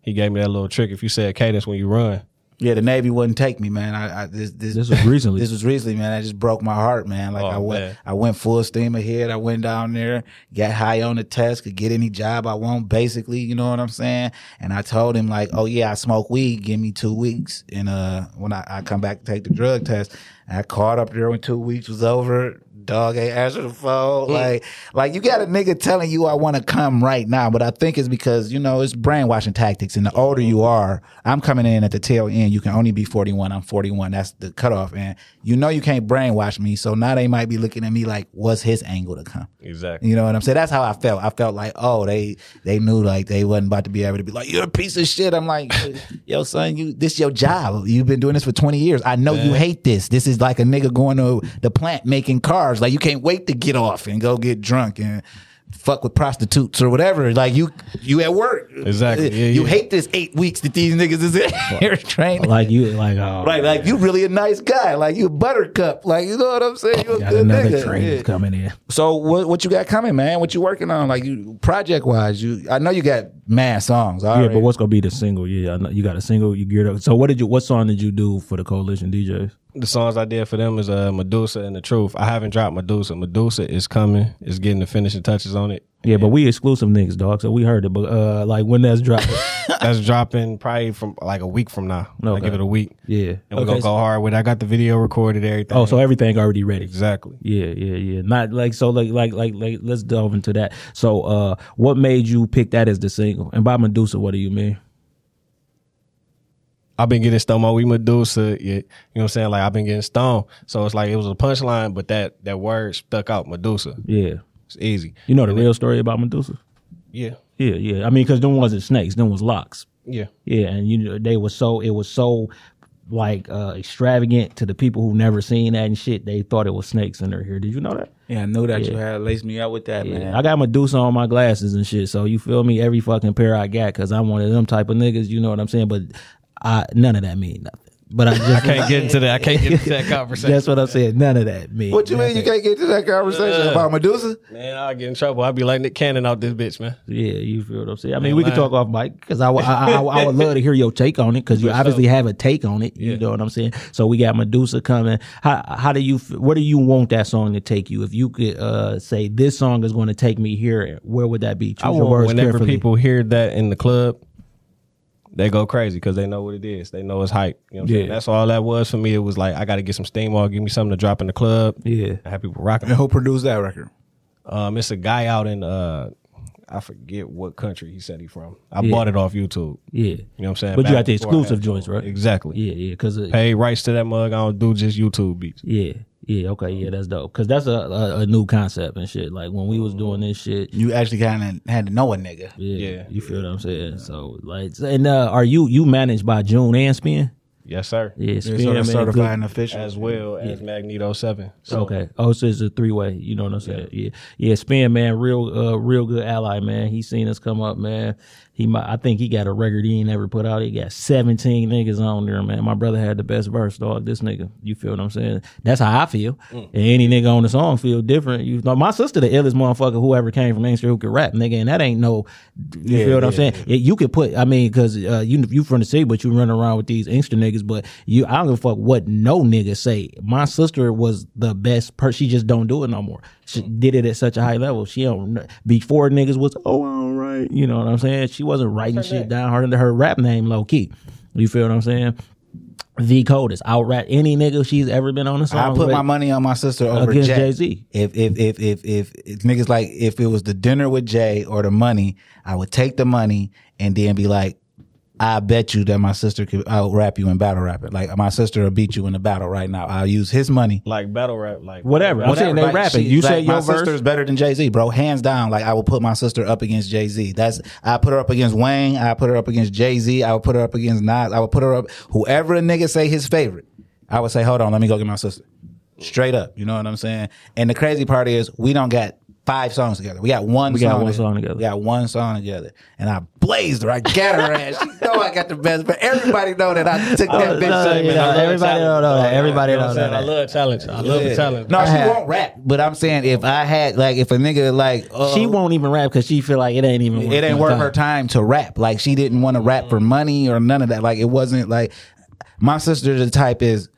he gave me that little trick. If you say a cadence when you run, Yeah, the Navy wouldn't take me, man. I, I this, this This was recently. This was recently, man. That just broke my heart, man. Like Oh, I went, man. I went full steam ahead. I went down there, got high on the test, could get any job I want, basically. You know what I'm saying? And I told him like, oh yeah, I smoke weed. Give me two weeks, and uh, when I, I come back to take the drug test, I caught up there when two weeks was over. Dog ain't answer the phone. Mm. Like, like you got a nigga telling you I want to come right now, but I think it's because you know it's brainwashing tactics. And the older you are, I'm coming in at the tail end. You can only be 41. I'm 41. That's the cutoff, and you know you can't brainwash me. So now they might be looking at me like, what's his angle to come? exactly. You know what I'm saying? That's how I felt. I felt like, oh, they they knew like they wasn't about to be able to be like, you're a piece of shit. I'm like, yo, son, you this your job. You've been doing this for 20 years. I know you hate this. This is like a nigga going to the plant making cars. Like you can't wait to get off and go get drunk and fuck with prostitutes or whatever. Like you you at work. Exactly. Uh, yeah, you yeah. hate this eight weeks that these niggas is in here training. Like you, like oh, Right, like you really a nice guy. Like you a buttercup. Like you know what I'm saying? You a got good another nigga. train Yeah. coming in. So what what you got coming, man? What you working on? Like you project wise, you I know you got mad songs. I Yeah, already- but what's gonna be the single? Yeah, I know you got a single. You geared up. So what did you? What song did you do for the Coalition DJs? The songs I did for them is uh, Medusa and the Truth. I haven't dropped Medusa. Medusa is coming. It's getting the finishing touches on it. Yeah, but we exclusive niggas, dog. So we heard it. But uh, like when that's dropping, That's dropping probably from like a week from now. No, Okay. give it a week. yeah. And we're gonna go hard with it. I got the video recorded, everything. Oh, so everything already ready. exactly. Yeah, yeah, yeah. Not like so. Like, like, like, like. Let's delve into that. So, uh, what made you pick that as the single? And by Medusa, what do you mean? I've been getting stoned. My We Medusa, yeah, you know what I'm saying? Like I've been getting stoned, so it's like it was a punchline, but that that word stuck out. Medusa, Yeah. it's easy. You know the real story about Medusa? Yeah, Yeah, yeah. I mean, because them wasn't snakes, them was locks. yeah. Yeah, and you know they was so it was so like uh extravagant to the people who never seen that and shit. They thought it was snakes in their hair. Did you know that? Yeah, I know that you Yeah. had laced me up with that, Yeah, man. I got Medusa on my glasses and shit. So you feel me? Every fucking pair I got because I'm one of them type of niggas. You know what I'm saying? But I none of that mean nothing. But I just I can't get into that. I can't get into that conversation. That's what I'm saying. None of that mean. what you mean you can't get to that conversation Uh. about Medusa? Man, I'll get in trouble. I'll be like Nick Cannon out this bitch, man. Yeah, you feel what I'm saying. I mean, Man, we can talk off mic because I, would- I, I, I would love to hear your take on it because you obviously sure. have a take on it. You Yeah. know what I'm saying. So we got Medusa coming. How how do you f- where do you want that song to take you? If you could uh, say this song is going to take me here, where would that be? Choose I your want words whenever carefully. people hear that in the club, they go crazy because they know what it is. They know it's hype. You know what I'm saying? Yeah. That's all that was for me. It was like I got to get some steam off, give me something to drop in the club. Yeah. I have people rocking. And who produced that record? Um, it's a guy out in uh, I forget what country he said he from. I Yeah. bought it off YouTube. Yeah, You know what I'm saying? But you Back got the exclusive joints, right? Exactly. Yeah, yeah, because Pay rights to that mug. I don't do just YouTube beats. yeah, yeah, okay, yeah, that's dope. Because that's a, a a new concept and shit. Like when we was doing this shit, You actually kind of had to know a nigga. yeah, Yeah. you feel what I'm saying. So like, and uh, are you you managed by June and Spin? Yes, sir. Yeah, You're Spin sort man, of good- certified and official. As well as Magneto Seven. So Okay. Oh, so it's a three way. You know what I'm saying? Yeah. yeah. Spin man, real uh real good ally, man. He seen us come up, man. He might I think he got a record he ain't never put out. He got 17 niggas on there, man. My brother had the best verse, dog. This nigga. You feel what I'm saying? That's how I feel. And any nigga on the song feel different. You know, my sister the illest motherfucker who ever came from Inkster who could rap, nigga, and that ain't no you Yeah, feel what I'm saying? Yeah, you could put I mean, cause uh, you you from the city, but you run around with these Inkster niggas, but you I don't give a fuck what no nigga say. My sister was the best person. She just don't do it no more. She did it at such a high level. She don't before niggas was oh all right. You know what I'm saying? She wasn't writing shit down. Her her rap name low key. You feel what I'm saying? The coldest. I'll rap any nigga she's ever been on a song. I put with. my money on my sister over Against Jay. Jay-Z. If if if if if, if niggas like if it was the dinner with Jay or the money, I would take the money and then be like, I bet you that my sister could out rap you in battle rapping. Like my sister will beat you in the battle right now. I'll use his money. like battle rap, like Whatever. I'm saying they like, rapping. she- You like, say your my verse. sister is better than Jay Z, bro. Hands down. Like I will put my sister up against Jay Z. That's I put her up against Wayne. I put her up against Jay Z. I would put her up against Nas. I would put her up whoever a nigga say his favorite. I would say, hold on, let me go get my sister. Straight up. You know what I'm saying? And the crazy part is we don't got five songs together. We got one We song got one song together. We got one song together. And I blazed her. I got her ass. She know I got the best, but everybody know that I took that Oh, bitch. no, to- yeah, everybody don't know that. Everybody You know don't I'm know that. I love challenge. I love the challenge. No, she had- won't rap. But I'm saying if I had like if a nigga like uh, she won't even rap because she feel like it ain't even. it ain't my worth her time to rap. Like she didn't want to rap for money or none of that. Like it wasn't like my sister the type is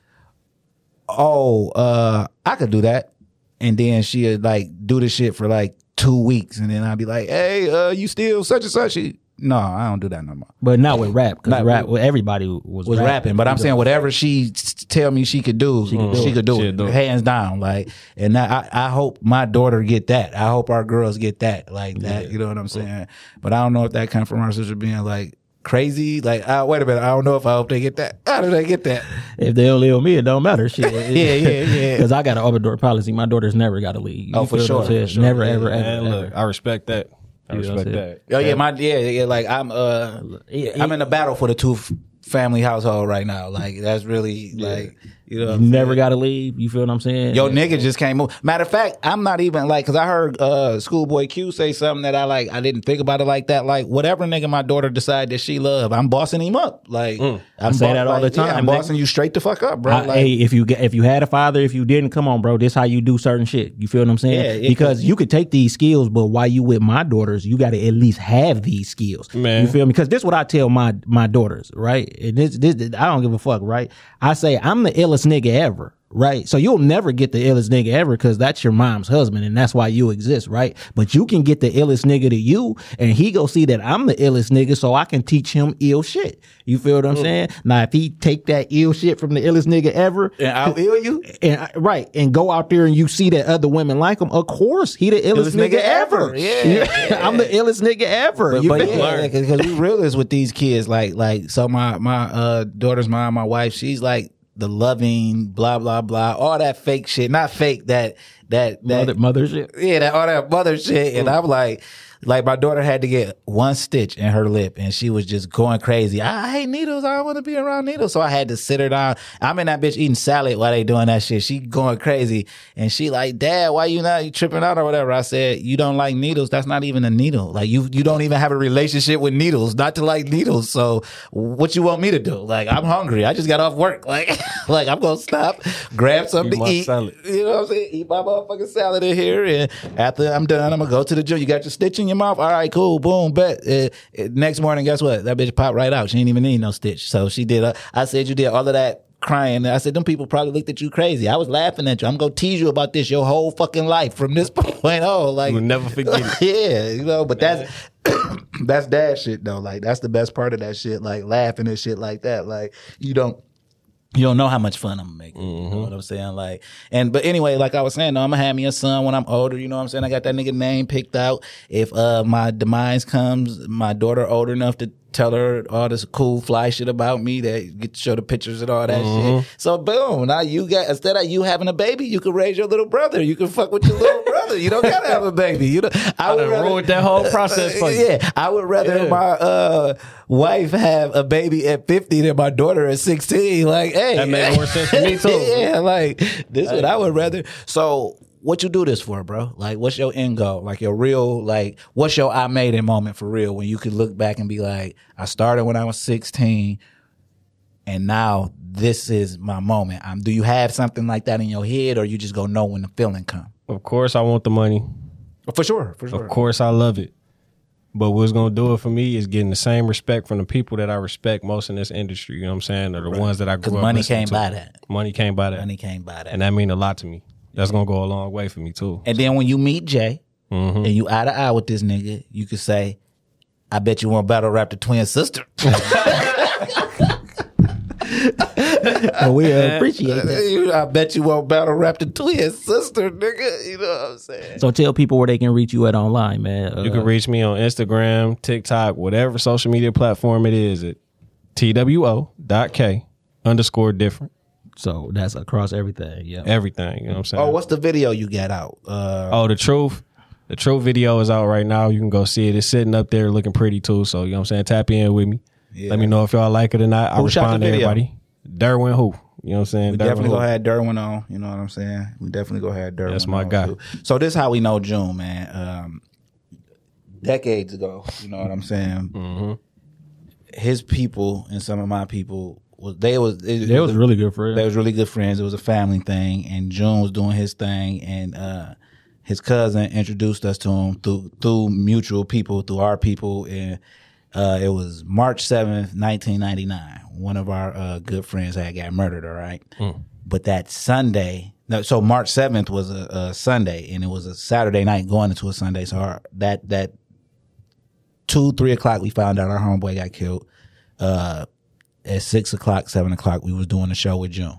oh, uh, I could do that. And then she'd like do the shit for like two weeks and then I'd be like, Hey, uh, you still such and such? She, no, I don't do that no more. But not with rap because Not rap. with- everybody was was rapping, but I'm saying whatever she tell me she could do, she could do, she it. could do it, do it. hands down. Like, and I, I hope my daughter get that. I hope our girls get that, like that. You know what I'm saying? But I don't know if that comes from our sister being like crazy. Like, uh, wait a minute, I don't know if I hope they get that. How do they get that? If they don't live with me, it don't matter. Shit. Yeah, yeah, yeah. Because I got an open door policy. My daughter's never got to leave. You Oh, for feel what I'm sure, for sure. Never, Yeah, ever, ever, Man, ever. look, I respect that. I You know what I'm respect that. Oh yeah, my yeah, yeah. Like I'm uh, Yeah, I'm in a battle for the two family household right now. Like that's really like you know. what You I'm never saying? got to leave. You feel what I'm saying? Yo, nigga just can't move. Matter of fact, I'm not even like, cause I heard uh Schoolboy Q say something that I like. I didn't think about it like that. Like whatever nigga my daughter decide that she love, I'm bossing him up. Like I'm Mm. say bo- that all like, the yeah, time, I'm nigga. bossing you straight the fuck up, bro. I- like, hey, if you if you had a father, if you didn't, come on, bro. This how you do certain shit. You feel what I'm saying? Yeah, it because you could take these skills, but while you with my daughters, you got to at least have these skills. Man. you feel me? Because this is what I tell my my daughters, right? And this, this I don't give a fuck, right? I say I'm the illest nigga ever. right? So you'll never get the illest nigga ever because that's your mom's husband and that's why you exist, right? But you can get the illest nigga to you and he go see that I'm the illest nigga so I can teach him ill shit. You feel what I'm saying? Now, if he take that ill shit from the illest nigga ever And I'll ill you. and I- right and go out there and you see that other women like him, of course he the illest, Illest nigga, nigga ever. ever. Yeah. I'm the illest nigga ever. But, You but yeah, because we realize with these kids, like like so my my uh daughter's mom, my wife, she's like the loving, blah blah blah, all that fake shit. Not fake that that that mother, mother shit. yeah, that all that mother shit. And I'm like, like my daughter had to get one stitch in her lip, and she was just going crazy. I hate needles. I don't want to be around needles. So I had to sit her down. I'm in that bitch eating salad while they doing that shit. She going crazy, and she like, Dad, why you not you tripping out or whatever? I said, you don't like needles. That's not even a needle. Like you, you don't even have a relationship with needles. Not to like needles. So what you want me to do? Like I'm hungry. I just got off work. Like, like I'm gonna stop, grab something Eat to eat. salad. You know what I'm saying? Eat my motherfucking salad in here, and after I'm done, I'm gonna go to the gym. You got your stitch in your mouth? All right, cool, boom, bet. Uh, uh, next morning, guess what? That bitch popped right out. She didn't even need no stitch. So she did. Uh, I said you did all of that crying. I said them people probably looked at you crazy. I was laughing at you. I'm gonna tease you about this your whole fucking life from this point on. Like You'll never forget it. yeah, you know, but that's that's dad shit though. Like that's the best part of that shit. Like laughing and shit like that. Like you don't you don't know how much fun I'm making. You know what I'm saying? Like, and but anyway, like I was saying, I'm gonna have me a son when I'm older. You know what I'm saying? I got that nigga name picked out. If uh my demise comes, my daughter older enough to tell her all this cool fly shit about me, that get to show the pictures and all that shit. So boom, now you got instead of you having a baby, you can raise your little brother. You can fuck with your little brother. You don't gotta have a baby. You know, I, I done ruined that whole process for you. yeah, I would rather Yeah. my uh, wife have a baby at 50 than my daughter at 16. Like, hey. That made more sense to me, too. yeah, like, this is what I would rather. So, what you do this for, bro? Like, what's your end goal? Like, your real, like, what's your I made it moment for real when you could look back and be like, I started when I was 16 and now this is my moment. Um, do you have something like that in your head or you just go know when the feeling come? Of course, I want the money. For sure, for sure. Of course, I love it. But what's gonna do it for me is getting the same respect from the people that I respect most in this industry. You know what I'm saying? Or the ones that I grew Because up money listening came to. by that. Money came by that, Money came by that. and that mean a lot to me. That's gonna go a long way for me too. And then when you meet Jay Mm-hmm. and you eye to eye with this nigga, you could say, I bet you want to battle rap the twin sister. Well, we appreciate that. I bet you won't battle rap the twin sister, nigga. You know what I'm saying? So tell people where they can reach you at online, man. Uh, You can reach me on Instagram, TikTok, whatever social media platform it is at two.k underscore different. so that's across everything. Yeah. Everything. You know what I'm saying? Oh, what's the video you got out? Uh, Oh, the truth. The truth video is out right now. You can go see it. It's sitting up there looking pretty too. So, you know what I'm saying? Tap in with me. Yeah. Let me know if y'all like it or not. I Who shot respond to everybody. Derwin who? You know what I'm saying? we Derwin definitely gonna have Derwin on. You know what I'm saying? We definitely gonna have Derwin. That's my guy. too. So this is how we know June, man. Um, decades ago, you know what I'm saying? Mm-hmm. His people and some of my people was they was it, They was really good for They was really good friends. It was a family thing, and June was doing his thing, and uh, his cousin introduced us to him through through mutual people, through our people, and uh, it was March seventh, nineteen ninety nine. One of our uh, good friends had got murdered. All right, but that Sunday. No, so March seventh was a, a Sunday, and it was a Saturday night going into a Sunday. So our, that that two three o'clock, we found out our homeboy got killed. Uh, at six o'clock, seven o'clock, we was doing a show with June.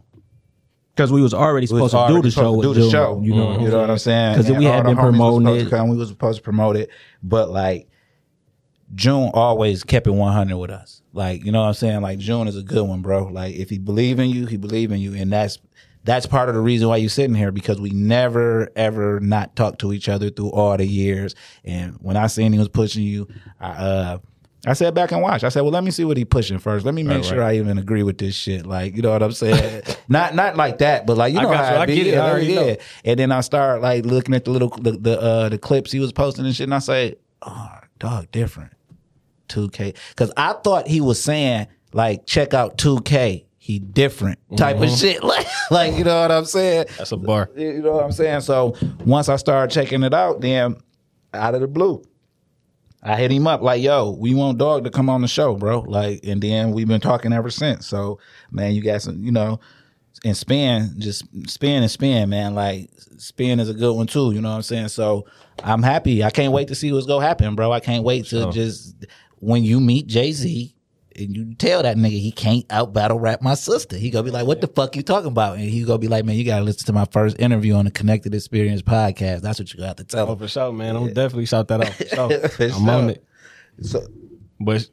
Because we was already We was supposed to do the show. supposed to with do the June, show. You know, you know what I'm saying? 'Cause And we all had been homies promoting it. come, we was supposed to promote it, but like June always kept it 100 with us. Like you know what I'm saying? Like June is a good one, bro. Like if he believe in you, he believe in you, and that's that's part of the reason why you're sitting here because we never ever not talked to each other through all the years. And when I seen he was pushing you, I uh. I sat back and watched. I said, "Well, let me see what he pushing first. Let me make sure I even agree with this shit. Like, you know what I'm saying? not not like that, but like you know got how you. I be. get it. I yeah. know. And then I start like looking at the little the the, uh, the clips he was posting and shit, and I say, "Oh, dog, different." 2K, because I thought he was saying like, "Check out 2K." He different type Mm-hmm. of shit, like, like you know what I'm saying? That's a bar. You know what I'm saying? So once I started checking it out, then out of the blue, I hit him up like, "Yo, we want Dog to come on the show, bro." Like, and then we've been talking ever since. So, man, you got some, you know, and spin, just spin and spin, man. Like spin is a good one too. You know what I'm saying? So I'm happy. I can't wait to see what's gonna happen, bro. I can't wait to just when you meet Jay Z. And you tell that nigga he can't out battle rap my sister. He gonna be like, "What the fuck you talking about?" And he gonna be like, "Man, you gotta listen to my first interview on the Connected Experience podcast. That's what you got to tell Oh, him." for sure, man. I'm definitely shout that out. For sure. For I'm on it. So, But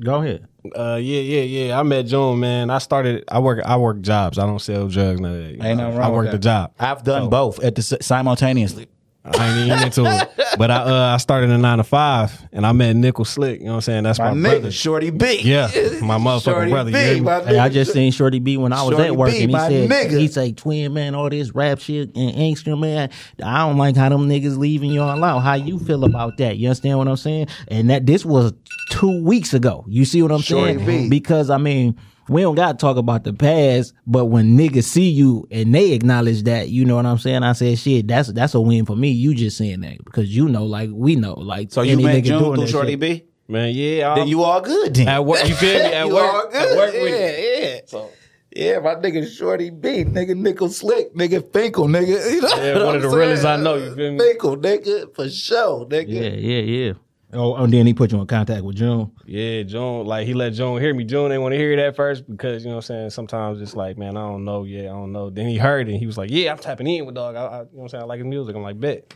Go ahead. uh, yeah, yeah, yeah. I met June, man. I started. I work. I work jobs. I don't sell drugs. None of that. Ain't know. nothing wrong I work with the job. I've done both at the simultaneously. I ain't even into it. But I uh, I started in nine to five, and I met Nickel Slick. You know what I'm saying? That's My, my, nigga, brother. Shorty B. Yeah, my motherfucking Shorty brother. You B, hear me? my Hey, I just seen Shorty B when I was Shorty at work, B, and he my said nigga. he say, "Twin man, all this rap shit and gangster man, I don't like how them niggas leaving you alone. How you feel about that? You understand what I'm saying? And that this was two weeks ago. You see what I'm Shorty saying? B. Because I mean." We don't got to talk about the past, but when niggas see you and they acknowledge that, you know what I'm saying? I said, shit, that's that's a win for me. You just saying that because you know, like we know, like So you any met June through Shorty shit. B? Man, yeah. I- Then you all good then. at work. You feel me? At you work. all good. At work yeah, yeah. So, yeah, my nigga Shorty B, nigga Nickel Slick, nigga Finkel, nigga. You know Yeah, what one of I'm the realest? I know, you feel me? Finkel, nigga, for sure, nigga. Yeah, yeah, yeah. Oh, and then he put you in contact with June. Yeah, June, like he let June hear me. June didn't want to hear it at first because you know what I'm saying. Sometimes it's like, man, I don't know. Yeah, I don't know. Then he heard it. and He was like, yeah, I'm tapping in with dog. I, I, you know what I'm saying. I like his music. I'm like, bet.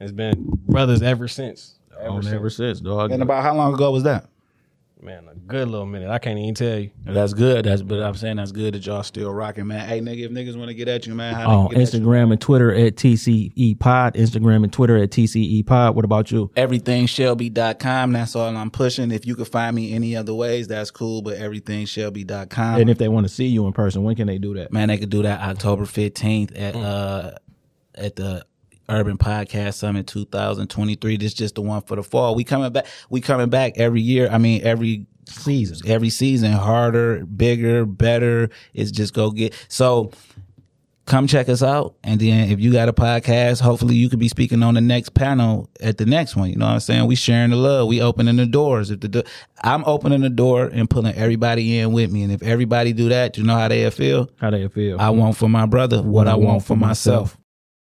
It's been brothers ever since. Ever oh, On since. ever since, dog. And about how long ago was that? Man, a good little minute. I can't even tell you. That's good. That's but I'm saying that's good that y'all still rocking, man. Hey, nigga, if niggas want to get at you, man, how on they get at you? Instagram and Twitter at TCE Pod. Instagram and Twitter at TCE Pod. What about you? everythingshelby.com. That's all I'm pushing. If you can find me any other ways, that's cool. But everythingshelby.com. And if they want to see you in person, when can they do that? man, they could do that October 15th at uh at the Urban Podcast Summit 2023. This is just the one for the fall. We coming back. We coming back every year. I mean, every season. Every season, harder, bigger, better. It's just go get so. Come check us out, and then if you got a podcast, hopefully you could be speaking on the next panel at the next one. You know what I'm saying? We sharing the love. We opening the doors. If the do- I'm opening the door and pulling everybody in with me, and if everybody do that, you know how they feel. How they feel? I want for my brother what I want for myself.